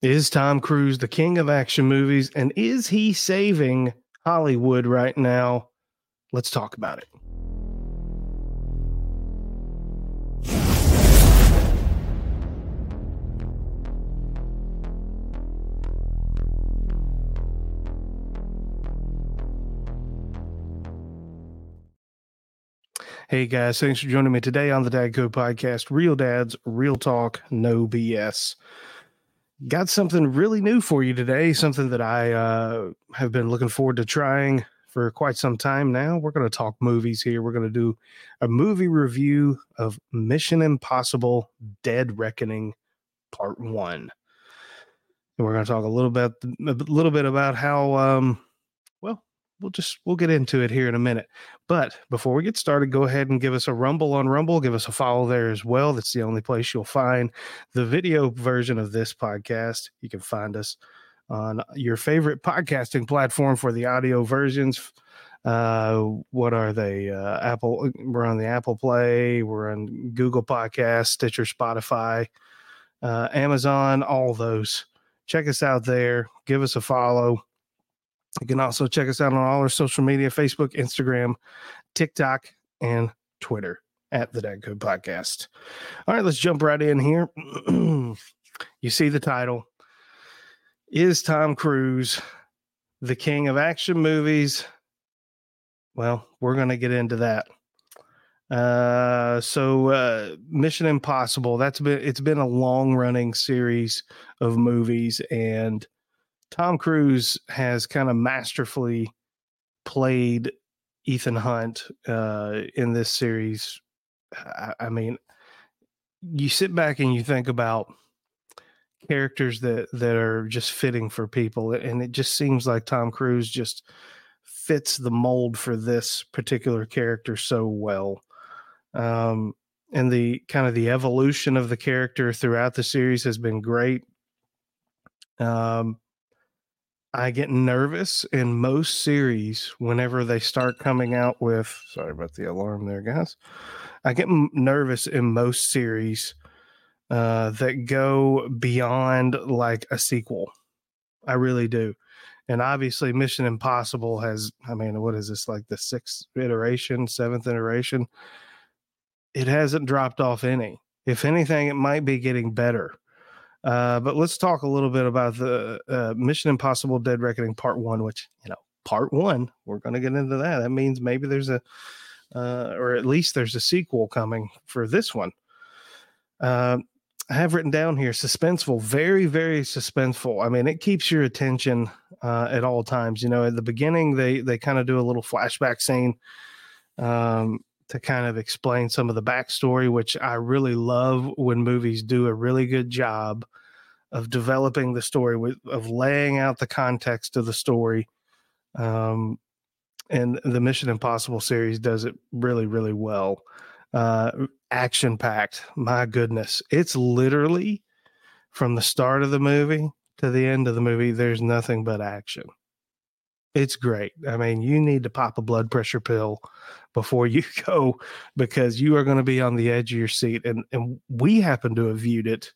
Is Tom Cruise the king of action movies? And is he saving Hollywood right now? Let's talk about it. Hey guys, thanks for joining me today on the Dad Code Podcast. Real dads, real talk, no BS. Got something really new for you today, something that I uh, have been looking forward to trying for quite some time now. We're going to talk movies here. We're going to do a movie review of Mission Impossible Dead Reckoning Part 1. And we're going to talk a little bit a little bit about how um, we'll just we'll get into it here in a minute. But before we get started, go ahead and give us a rumble on Rumble. Give us a follow there as well. That's the only place you'll find the video version of this podcast. You can find us on your favorite podcasting platform for the audio versions. Uh, what are they? Uh, Apple. We're on the Apple Play. We're on Google Podcast, Stitcher, Spotify, uh, Amazon. All those. Check us out there. Give us a follow you can also check us out on all our social media Facebook, Instagram, TikTok, and Twitter at the Dad Code Podcast. All right, let's jump right in here. you see the title. Is Tom Cruise the king of action movies? Well, we're going to get into that. Uh, so uh, Mission Impossible. That's been it's been a long running series of movies, and Tom Cruise has kind of masterfully played Ethan Hunt uh, in this series. I, I, mean, you sit back and you think about characters that that are just fitting for people, and it just seems like Tom Cruise just fits the mold for this particular character so well. Um, and the kind of the evolution of the character throughout the series has been great. Um, I get nervous in most series whenever they start coming out with. Sorry about the alarm there, guys. I get nervous in most series uh, that go beyond like a sequel. I really do. And obviously, Mission Impossible has, I mean, what is this, like the sixth iteration, seventh iteration? It hasn't dropped off any. If anything, it might be getting better. Uh, but let's talk a little bit about the uh, Mission Impossible Dead Reckoning Part One, which you know, Part One. We're going to get into that. That means maybe there's a, uh, or at least there's a sequel coming for this one. Uh, I have written down here suspenseful, very, very suspenseful. I mean, it keeps your attention uh, at all times. You know, at the beginning, they they kind of do a little flashback scene. Um, to kind of explain some of the backstory, which I really love when movies do a really good job of developing the story, with, of laying out the context of the story. Um, and the Mission Impossible series does it really, really well. Uh, action packed. My goodness. It's literally from the start of the movie to the end of the movie, there's nothing but action. It's great. I mean, you need to pop a blood pressure pill before you go because you are going to be on the edge of your seat. And and we happen to have viewed it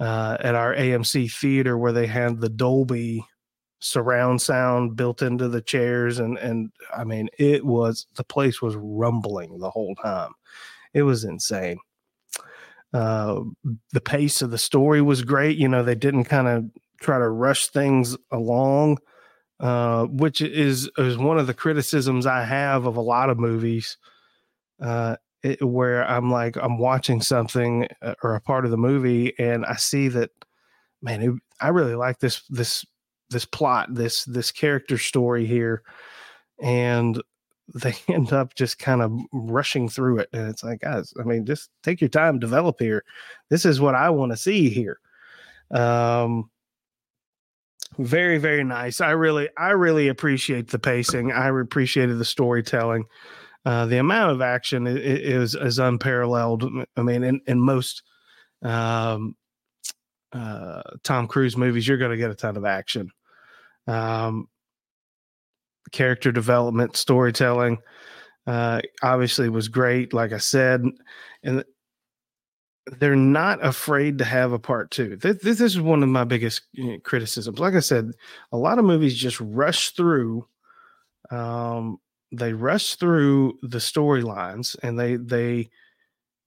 uh, at our AMC theater where they had the Dolby surround sound built into the chairs, and and I mean, it was the place was rumbling the whole time. It was insane. Uh, the pace of the story was great. You know, they didn't kind of try to rush things along uh, which is is one of the criticisms I have of a lot of movies, uh, it, where I'm like I'm watching something uh, or a part of the movie and I see that, man, it, I really like this this this plot, this this character story here, and they end up just kind of rushing through it, and it's like, guys, I mean, just take your time, develop here. This is what I want to see here. Um, very very nice. I really i really appreciate the pacing. I appreciated the storytelling. Uh, the amount of action is, is unparalleled. I mean in, in most um, uh, tom cruise movies you're going to get a ton of action. Um, character development storytelling uh, obviously was great like i said. And they're not afraid to have a part two. This, this is one of my biggest criticisms. Like I said, a lot of movies just rush through. Um, they rush through the storylines and they they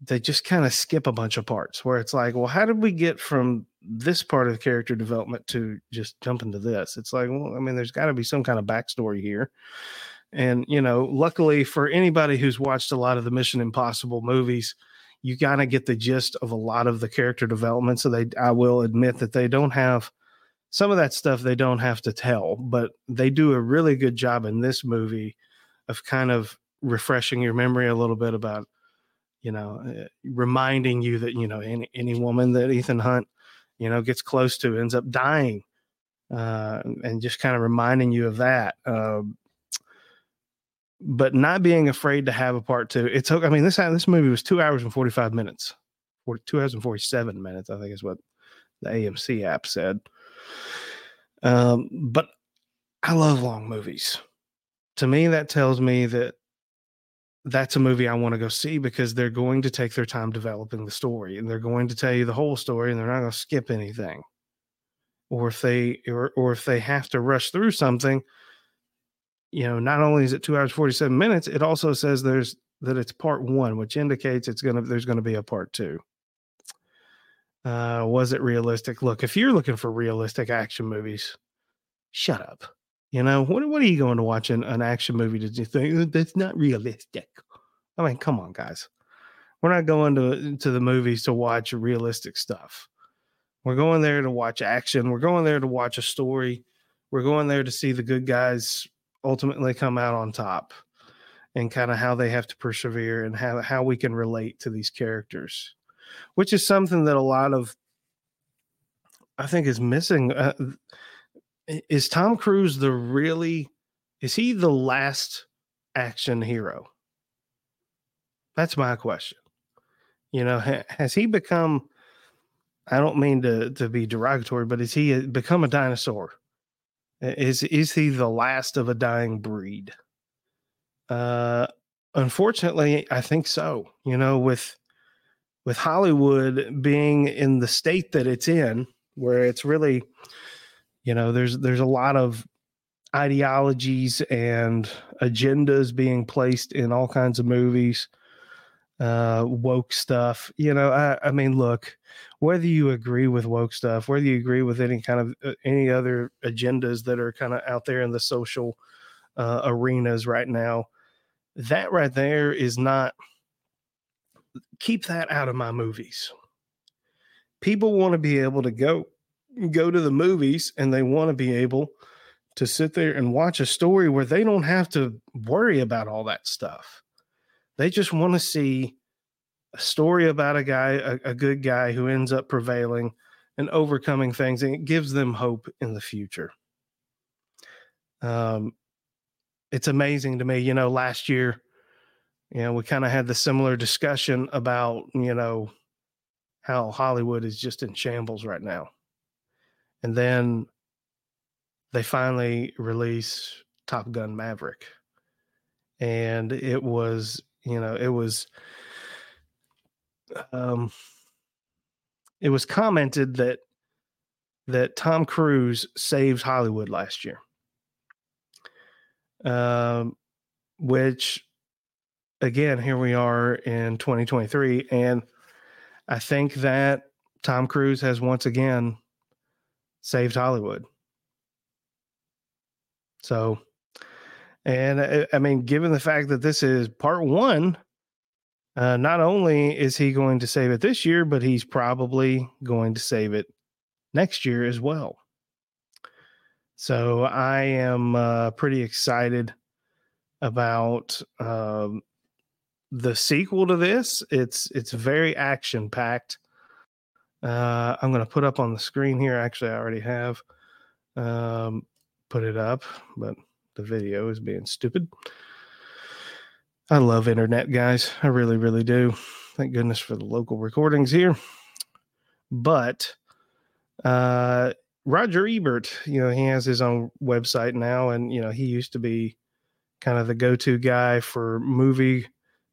they just kind of skip a bunch of parts where it's like, well, how did we get from this part of the character development to just jump into this? It's like, well, I mean, there's got to be some kind of backstory here. And, you know, luckily for anybody who's watched a lot of the Mission Impossible movies, you got to get the gist of a lot of the character development. So they, I will admit that they don't have some of that stuff they don't have to tell, but they do a really good job in this movie of kind of refreshing your memory a little bit about you know, uh, reminding you that you know any any woman that Ethan Hunt, you know, gets close to ends up dying, uh, and just kind of reminding you of that. Uh, but not being afraid to have a part two. It's. I mean this this movie was two hours and forty five minutes, 40, two hours and forty seven minutes. I think is what the AMC app said. Um, but I love long movies. To me, that tells me that that's a movie I want to go see because they're going to take their time developing the story and they're going to tell you the whole story and they're not going to skip anything. Or if they or or if they have to rush through something, you know, not only is it two hours forty seven minutes, it also says there's that it's part one, which indicates it's gonna there's gonna be a part two. Uh, was it realistic? Look, if you're looking for realistic action movies, shut up. You know, what what are you going to watch an, an action movie to do think that's not realistic? I mean, come on, guys. We're not going to to the movies to watch realistic stuff. We're going there to watch action. We're going there to watch a story. We're going there to see the good guys ultimately come out on top and kind of how they have to persevere and how, how we can relate to these characters, which is something that a lot of I think is missing. Uh, is Tom Cruise the really is he the last action hero? That's my question. You know, ha, has he become I don't mean to to be derogatory, but has he become a dinosaur? Is is he the last of a dying breed? Uh unfortunately, I think so. You know, with with Hollywood being in the state that it's in, where it's really you know there's there's a lot of ideologies and agendas being placed in all kinds of movies uh woke stuff you know i i mean look whether you agree with woke stuff whether you agree with any kind of uh, any other agendas that are kind of out there in the social uh, arenas right now that right there is not keep that out of my movies people want to be able to go go to the movies and they want to be able to sit there and watch a story where they don't have to worry about all that stuff. They just want to see a story about a guy, a, a, good guy who ends up prevailing and overcoming things, and it gives them hope in the future. Um, it's amazing to me. You know, last year, you know, we kind of had the similar discussion about, you know, how Hollywood is just in shambles right now and then they finally release Top Gun Maverick. And it was, you know, it was um it was commented that that Tom Cruise saved Hollywood last year. Um which again, here we are in 2023 and I think that Tom Cruise has once again saved Hollywood. So, and I, uh, I mean, given the fact that this is part one, uh, not only is he going to save it this year, but he's probably going to save it next year as well. So I am uh, pretty excited about um, the sequel to this. It's it's very action packed. Uh, I'm going to put up on the screen here. Actually, I already have um, put it up, but the video is being stupid. I love internet, guys. I really, really do. Thank goodness for the local recordings here. But uh, Roger Ebert, you know, he has his own website now, and you know, he used to be kind of the go-to guy for movie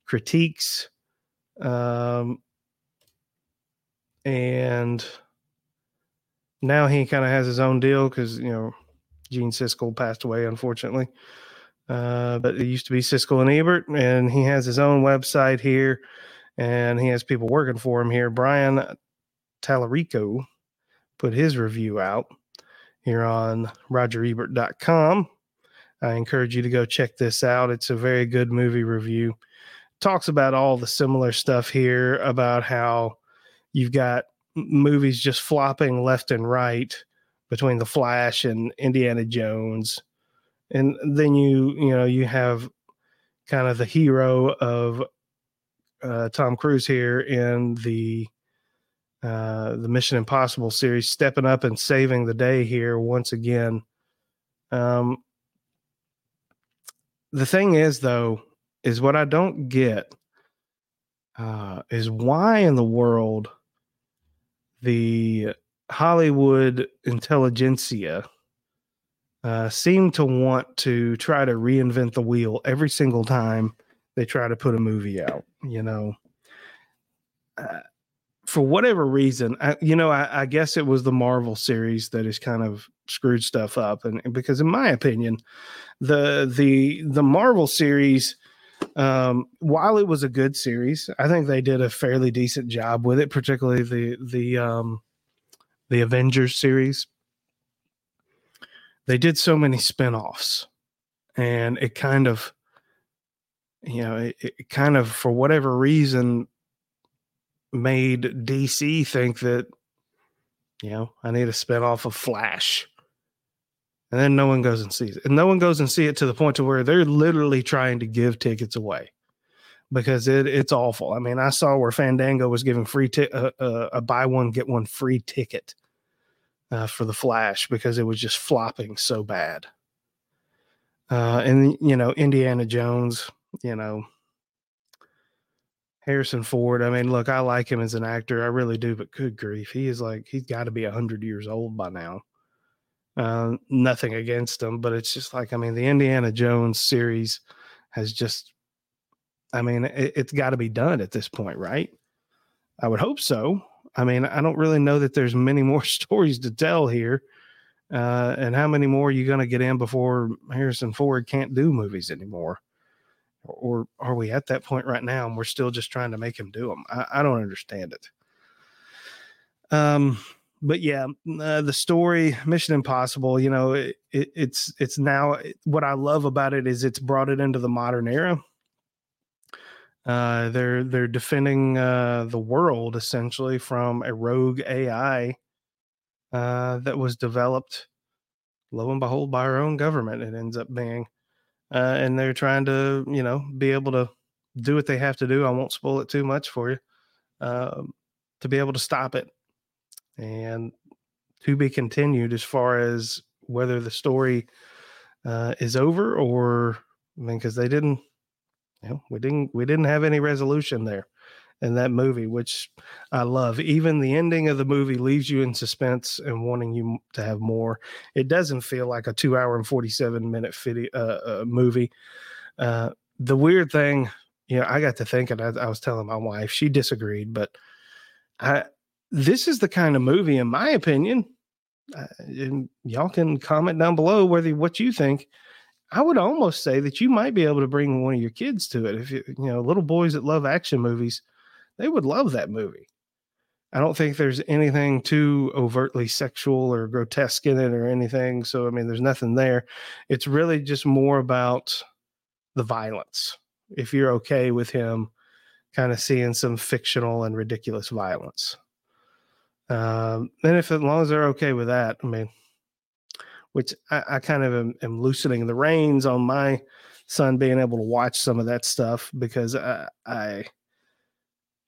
critiques. Um, and now he kind of has his own deal because you know Gene Siskel passed away, unfortunately. Uh, but it used to be Siskel and Ebert, and he has his own website here, and he has people working for him here. Brian Tallarico put his review out here on RogerEbert.com. I encourage you to go check this out. It's a very good movie review. Talks about all the similar stuff here about how you've got movies just flopping left and right between the Flash and Indiana Jones, and then you you know you have kind of the hero of uh, Tom Cruise here in the uh, the Mission Impossible series, stepping up and saving the day here once again. Um, the thing is, though, is what I don't get uh, is why in the world the Hollywood intelligentsia uh, seem to want to try to reinvent the wheel every single time they try to put a movie out. You know, uh, for whatever reason, I, you know, I, I, guess it was the Marvel series that has kind of screwed stuff up, and, because in my opinion, the the the Marvel series um, while it was a good series, I think they did a fairly decent job with it, particularly the the um, the Avengers series. They did so many spin-offs and it kind of you know, it, it kind of for whatever reason made DC think that you know, I need a spin-off of Flash and then no one goes and sees it and no one goes and see it to the point to where they're literally trying to give tickets away because it it's awful. I mean i saw where fandango was giving free t- uh, uh, a buy one get one free ticket uh, for the flash because it was just flopping so bad. Uh, and you know indiana jones you know harrison ford i mean look i like him as an actor i really do but good grief he is like he's got to be 100 years old by now. Uh, nothing against him, but it's just like I mean, the Indiana Jones series has just, I mean, it, has got to be done at this point, right? I would hope so. I mean, I don't really know that there's many more stories to tell here, uh, and how many more are you going to get in before Harrison Ford can't do movies anymore? Or are we at that point right now and we're still just trying to make him do them? I, I don't understand it. Um, but yeah, uh, the story Mission Impossible, you know, it, it, it's it's now what I love about it is it's brought it into the modern era. Uh, they're they're defending uh, the world essentially from a rogue AI uh, that was developed, lo and behold, by our own government. It ends up being, uh, and they're trying to you know be able to do what they have to do. I won't spoil it too much for you um, to be able to stop it and to be continued as far as whether the story uh, is over or I mean because they didn't know we didn't we didn't have any resolution there in that movie which I love. Even the ending of the movie leaves you in suspense and wanting you to have more. It doesn't feel like a 2 hour and 47 minute video, uh, uh, movie. Uh, the weird thing you know I got to thinking I, I was telling my wife she disagreed but I this is the kind of movie, in my opinion, uh, and y'all can comment down below whether what you think. I would almost say that you might be able to bring one of your kids to it. If you, you know, little boys that love action movies, they would love that movie. I don't think there's anything too overtly sexual or grotesque in it or anything. So, I mean, there's nothing there. It's really just more about the violence. If you're okay with him kind of seeing some fictional and ridiculous violence. Um, and if as long as they're okay with that, I mean, which I, I kind of am, am, loosening the reins on my son being able to watch some of that stuff because I, I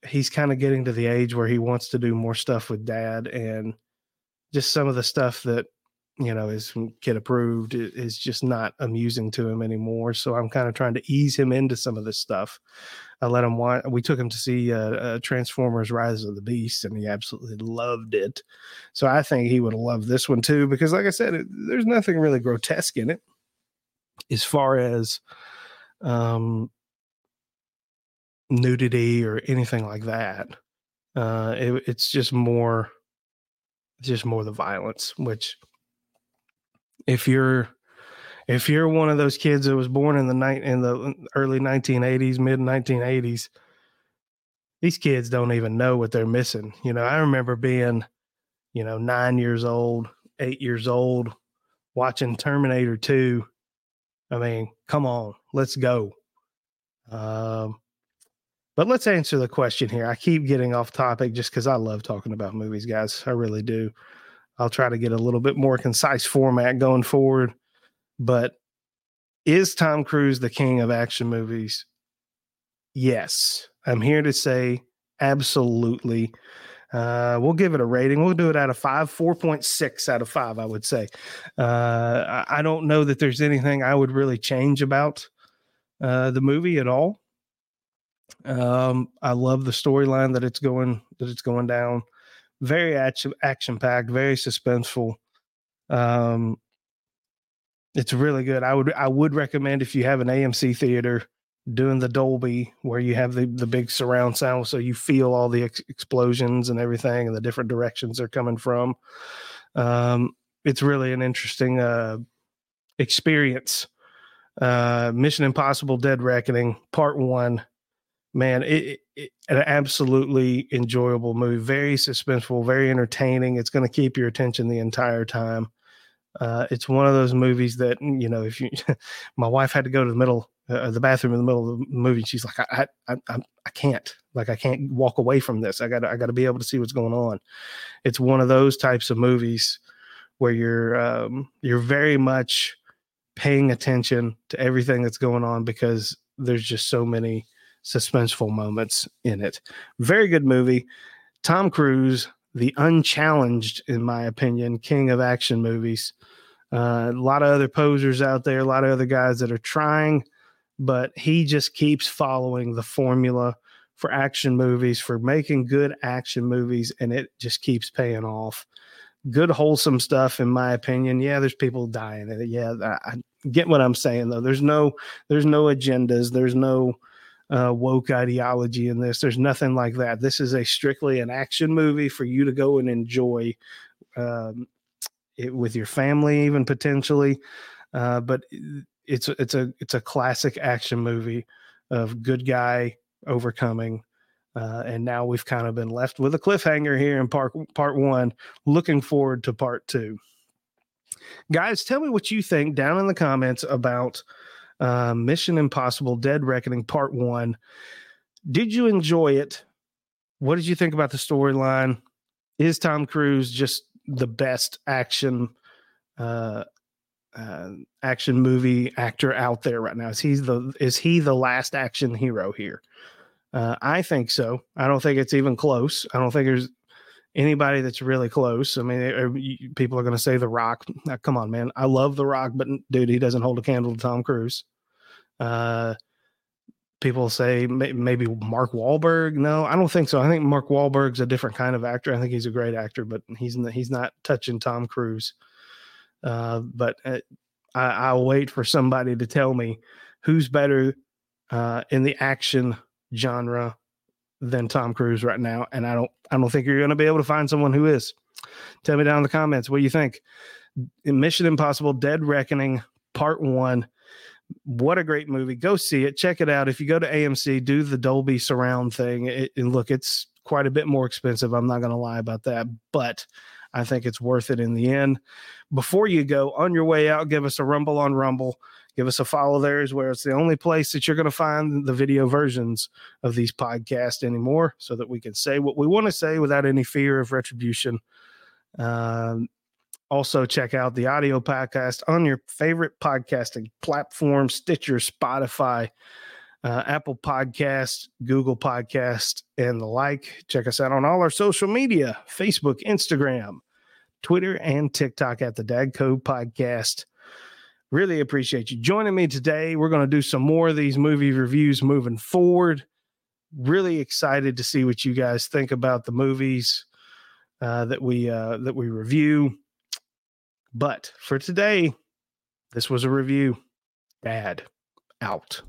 he's kind of getting to the age where he wants to do more stuff with dad and just some of the stuff that you know is kid approved is just not amusing to him anymore so i'm kind of trying to ease him into some of this stuff I let him watch. We took him to see uh, uh, Transformers: Rise of the Beast, and he absolutely loved it. So I think he would love this one too, because, like I said, it, there's nothing really grotesque in it, as far as um, nudity or anything like that. Uh, it, it's just more, it's just more the violence. Which, if you're, if you're one of those kids that was born in the night in the early 1980s, mid 1980s, these kids don't even know what they're missing. You know, I remember being, you know, nine years old, eight years old, watching Terminator 2. I mean, come on, let's go. Um, but let's answer the question here. I keep getting off topic just because I love talking about movies, guys. I really do. I'll try to get a little bit more concise format going forward. But is Tom Cruise the king of action movies? Yes. I'm here to say absolutely. Uh, we'll give it a rating. We'll do it out of five, 4.6 out of five, I would say. Uh, I don't know that there's anything I would really change about uh, the movie at all. Um, I love the storyline that it's going that it's going down. Very action action packed, very suspenseful. Um, it's really good. I would I would recommend if you have an AMC theater doing the Dolby where you have the the big surround sound, so you feel all the ex- explosions and everything and the different directions they're coming from. Um, it's really an interesting uh, experience. Uh, Mission Impossible: Dead Reckoning Part One man, it, it, an absolutely enjoyable movie, very suspenseful, very entertaining. It's going to keep your attention the entire time. Uh, it's one of those movies that you know, if you, my wife had to go to the middle, uh, the bathroom in the middle of the movie. She's like, I, I, I, I can't, like, I can't walk away from this. I got, I got to be able to see what's going on. It's one of those types of movies where you're, um, you're very much paying attention to everything that's going on because there's just so many suspenseful moments in it. Very good movie. Tom Cruise, the unchallenged, in my opinion, king of action movies. Uh, a lot of other posers out there, a lot of other guys that are trying, but he just keeps following the formula for action movies, for making good action movies, and it just keeps paying off. Good, wholesome stuff, in my opinion. Yeah, there's people dying. Yeah, I, I get what I'm saying though. There's no, there's no agendas. There's no, uh, woke ideology in this. There's nothing like that. This is a strictly an action movie for you to go and enjoy um, it with your family, even potentially. Uh, but it's it's a it's a classic action movie of good guy overcoming. Uh, and now we've kind of been left with a cliffhanger here in part part one. Looking forward to part two. Guys, tell me what you think down in the comments about uh, Mission Impossible Dead Reckoning Part One. Did you enjoy it? What did you think about the storyline? Is Tom Cruise just the best action uh, uh, action movie actor out there right now? Is he the is he the last action hero here? Uh, I think so. I don't think it's even close. I don't think there's anybody that's really close. I mean, people are going to say The Rock. Now, come on, man. I love The Rock, but dude, he doesn't hold a candle to Tom Cruise. Uh, people say maybe Mark Wahlberg. No, I don't think so. I think Mark Wahlberg's a different kind of actor. I think he's a great actor, but he's he's not touching Tom Cruise. Uh, but uh, I, will wait for somebody to tell me who's better uh, in the action genre than Tom Cruise right now, and I don't I don't think you're going to be able to find someone who is. Tell me down in the comments what you think. In Mission Impossible: Dead Reckoning Part One what a great movie. Go see it. Check it out. If you go to AMC, do the Dolby surround thing. It, and look, it's quite a bit more expensive. I'm not going to lie about that, but I think it's worth it in the end. Before you go on your way out, give us a rumble on Rumble. Give us a follow there is where it's the only place that you're going to find the video versions of these podcasts anymore so that we can say what we want to say without any fear of retribution. Um, also, check out the audio podcast on your favorite podcasting platform Stitcher, Spotify, uh, Apple Podcast, Google Podcast, and the like. Check us out on all our social media Facebook, Instagram, Twitter, and TikTok at the Dad Code Podcast. Really appreciate you joining me today. We're going to do some more of these movie reviews moving forward. Really excited to see what you guys think about the movies uh, that we uh, that we review. But for today, this was a review. Dad out.